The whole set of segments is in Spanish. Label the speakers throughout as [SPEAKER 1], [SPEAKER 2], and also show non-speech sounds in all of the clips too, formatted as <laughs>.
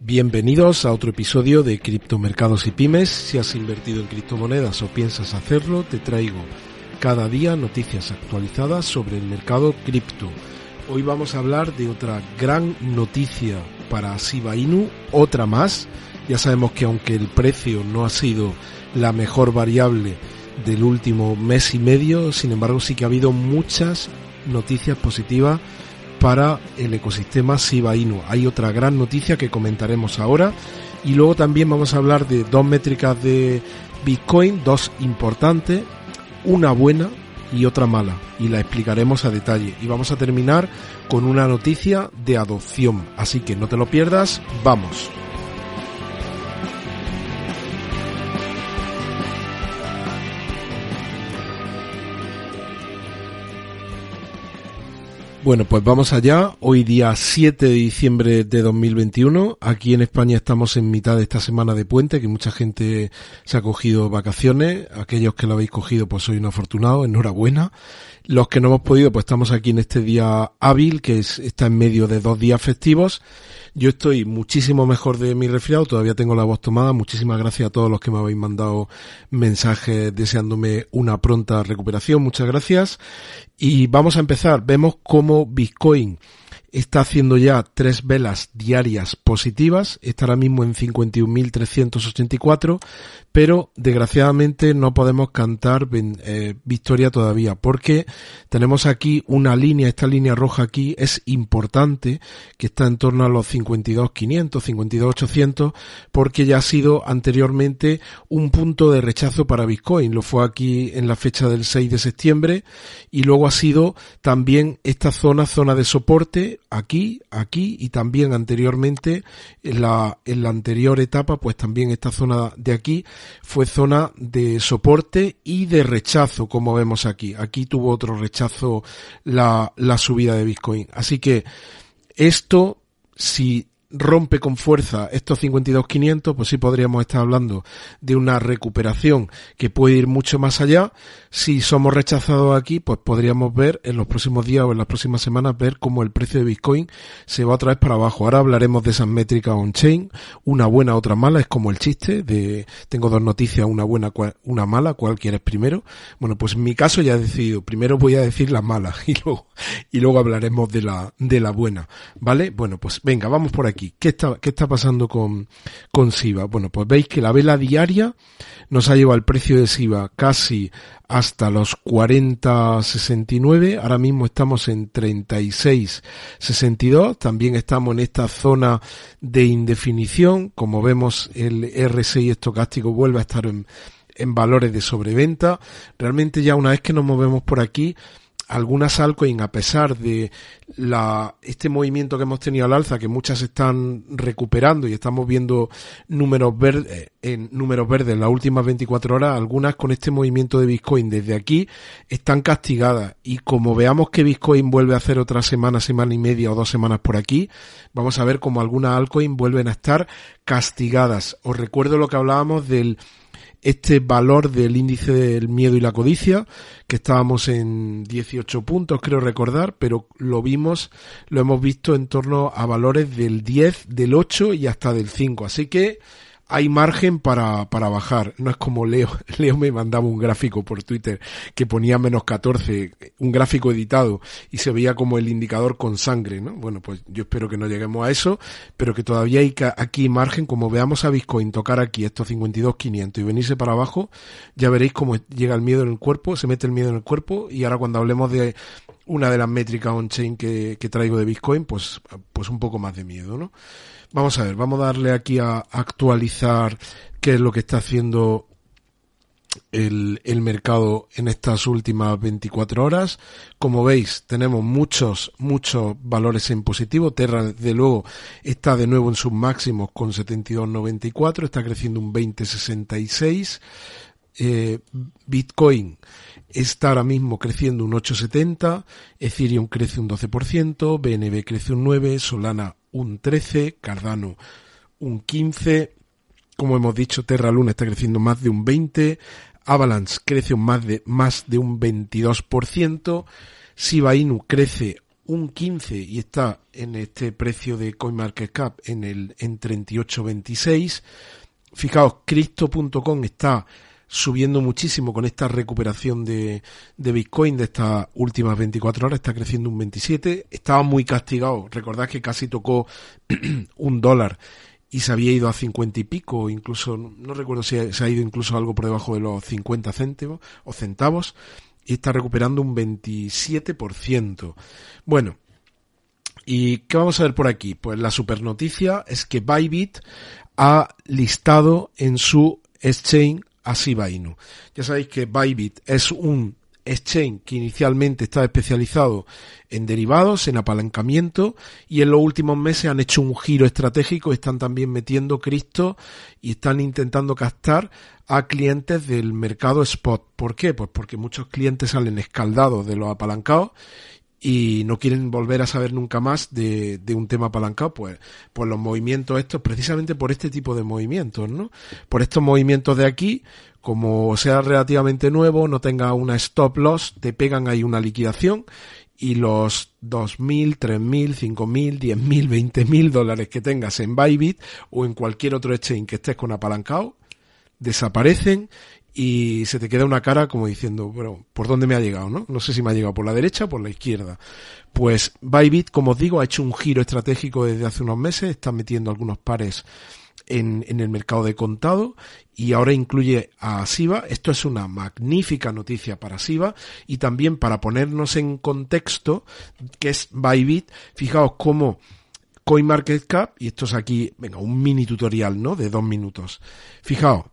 [SPEAKER 1] Bienvenidos a otro episodio de Criptomercados y Pymes. Si has invertido en criptomonedas o piensas hacerlo, te traigo cada día noticias actualizadas sobre el mercado cripto. Hoy vamos a hablar de otra gran noticia para Shiba Inu, otra más. Ya sabemos que aunque el precio no ha sido la mejor variable del último mes y medio, sin embargo sí que ha habido muchas noticias positivas para el ecosistema Shiba Inu. Hay otra gran noticia que comentaremos ahora y luego también vamos a hablar de dos métricas de Bitcoin, dos importantes, una buena y otra mala y la explicaremos a detalle y vamos a terminar con una noticia de adopción. Así que no te lo pierdas, vamos. Bueno, pues vamos allá. Hoy día 7 de diciembre de 2021. Aquí en España estamos en mitad de esta semana de puente, que mucha gente se ha cogido vacaciones. Aquellos que lo habéis cogido, pues soy un afortunado. Enhorabuena. Los que no hemos podido, pues estamos aquí en este día hábil, que está en medio de dos días festivos. Yo estoy muchísimo mejor de mi resfriado, todavía tengo la voz tomada. Muchísimas gracias a todos los que me habéis mandado mensajes deseándome una pronta recuperación. Muchas gracias. Y vamos a empezar. Vemos cómo Bitcoin está haciendo ya tres velas diarias positivas, está ahora mismo en 51.384, pero desgraciadamente no podemos cantar eh, victoria todavía, porque tenemos aquí una línea, esta línea roja aquí es importante, que está en torno a los 52.500, 52.800, porque ya ha sido anteriormente un punto de rechazo para Bitcoin, lo fue aquí en la fecha del 6 de septiembre, y luego ha sido también esta zona, zona de soporte, aquí, aquí y también anteriormente en la, en la anterior etapa, pues también esta zona de aquí fue zona de soporte y de rechazo, como vemos aquí. Aquí tuvo otro rechazo la, la subida de Bitcoin. Así que esto, si rompe con fuerza estos 52.500, pues sí podríamos estar hablando de una recuperación que puede ir mucho más allá. Si somos rechazados aquí, pues podríamos ver en los próximos días o en las próximas semanas ver cómo el precio de Bitcoin se va otra vez para abajo. Ahora hablaremos de esas métricas on-chain, una buena, otra mala, es como el chiste de tengo dos noticias, una buena, una mala, ¿cuál quieres primero? Bueno, pues en mi caso ya he decidido, primero voy a decir la mala <laughs> y luego, y luego hablaremos de la, de la buena, ¿vale? Bueno, pues venga, vamos por aquí. ¿Qué está, qué está pasando con, con SIVA? Bueno, pues veis que la vela diaria nos ha llevado el precio de SIVA casi hasta los 40.69. Ahora mismo estamos en 36.62. También estamos en esta zona de indefinición. Como vemos, el RSI estocástico vuelve a estar en, en valores de sobreventa. Realmente ya una vez que nos movemos por aquí, algunas altcoins, a pesar de la, este movimiento que hemos tenido al alza, que muchas están recuperando y estamos viendo números verdes, eh, en números verdes en las últimas 24 horas, algunas con este movimiento de Bitcoin desde aquí están castigadas. Y como veamos que Bitcoin vuelve a hacer otra semana, semana y media o dos semanas por aquí, vamos a ver como algunas altcoins vuelven a estar castigadas. Os recuerdo lo que hablábamos del este valor del índice del miedo y la codicia, que estábamos en 18 puntos, creo recordar, pero lo vimos, lo hemos visto en torno a valores del 10, del 8 y hasta del 5. Así que hay margen para, para bajar. No es como Leo. <laughs> Leo me mandaba un gráfico por Twitter que ponía menos 14, un gráfico editado, y se veía como el indicador con sangre, ¿no? Bueno, pues yo espero que no lleguemos a eso, pero que todavía hay aquí margen, como veamos a Bitcoin tocar aquí estos 52.500 y venirse para abajo, ya veréis cómo llega el miedo en el cuerpo, se mete el miedo en el cuerpo, y ahora cuando hablemos de una de las métricas on-chain que, que traigo de Bitcoin, pues, pues un poco más de miedo, ¿no? Vamos a ver, vamos a darle aquí a actualizar qué es lo que está haciendo el, el, mercado en estas últimas 24 horas. Como veis, tenemos muchos, muchos valores en positivo. Terra, de luego, está de nuevo en sus máximos con 72.94, está creciendo un 20.66. Eh, Bitcoin está ahora mismo creciendo un 8,70, Ethereum crece un 12%, BNB crece un 9%, Solana un 13%, Cardano un 15%, como hemos dicho, Terra Luna está creciendo más de un 20%, Avalanche crece más de, más de un 22%, Shiba Inu crece un 15 y está en este precio de CoinMarketCap en el en 38.26. Fijaos, Crypto.com está subiendo muchísimo con esta recuperación de, Bitcoin de estas últimas 24 horas, está creciendo un 27, estaba muy castigado, recordad que casi tocó <clears throat> un dólar y se había ido a 50 y pico, incluso, no recuerdo si se ha ido incluso algo por debajo de los 50 céntimos o centavos, y está recuperando un 27%. Bueno, ¿y qué vamos a ver por aquí? Pues la super noticia es que Bybit ha listado en su exchange a Shiba Inu. Ya sabéis que Bybit es un exchange que inicialmente estaba especializado en derivados, en apalancamiento y en los últimos meses han hecho un giro estratégico, están también metiendo Cristo y están intentando captar a clientes del mercado spot. ¿Por qué? Pues porque muchos clientes salen escaldados de los apalancados y no quieren volver a saber nunca más de, de, un tema apalancado, pues, pues los movimientos estos, precisamente por este tipo de movimientos, ¿no? Por estos movimientos de aquí, como sea relativamente nuevo, no tenga una stop loss, te pegan ahí una liquidación y los 2.000, 3.000, 5.000, 10.000, 20.000 dólares que tengas en Bybit o en cualquier otro exchange que estés con apalancado, desaparecen y se te queda una cara como diciendo, bueno, ¿por dónde me ha llegado? No, no sé si me ha llegado por la derecha o por la izquierda. Pues Bybit, como os digo, ha hecho un giro estratégico desde hace unos meses, está metiendo algunos pares en, en, el mercado de contado y ahora incluye a SIVA. Esto es una magnífica noticia para SIVA y también para ponernos en contexto que es Bybit. Fijaos cómo CoinMarketCap, y esto es aquí, venga, un mini tutorial, ¿no? De dos minutos. Fijaos,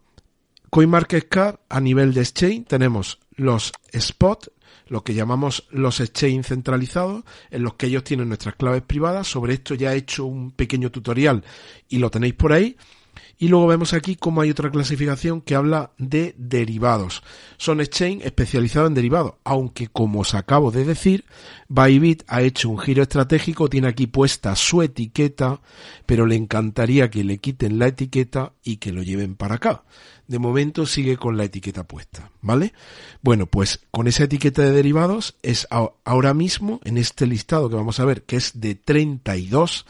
[SPEAKER 1] CoinMarketCap a nivel de exchange tenemos los spot, lo que llamamos los exchange centralizados, en los que ellos tienen nuestras claves privadas. Sobre esto ya he hecho un pequeño tutorial y lo tenéis por ahí. Y luego vemos aquí cómo hay otra clasificación que habla de derivados. Son exchange especializados en derivados, aunque como os acabo de decir, Bybit ha hecho un giro estratégico, tiene aquí puesta su etiqueta, pero le encantaría que le quiten la etiqueta y que lo lleven para acá. De momento sigue con la etiqueta puesta, ¿vale? Bueno, pues con esa etiqueta de derivados es ahora mismo en este listado que vamos a ver, que es de 32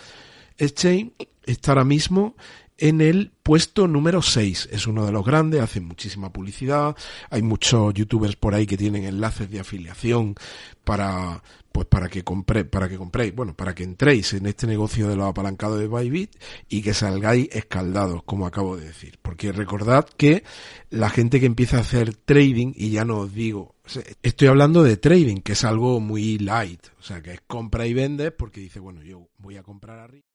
[SPEAKER 1] exchange, está ahora mismo en el puesto número 6. Es uno de los grandes, hace muchísima publicidad. Hay muchos youtubers por ahí que tienen enlaces de afiliación para, pues para que compre, para que compréis, bueno, para que entréis en este negocio de los apalancados de Bybit y que salgáis escaldados, como acabo de decir. Porque recordad que la gente que empieza a hacer trading, y ya no os digo, estoy hablando de trading, que es algo muy light, o sea, que es compra y vende porque dice, bueno, yo voy a comprar arriba.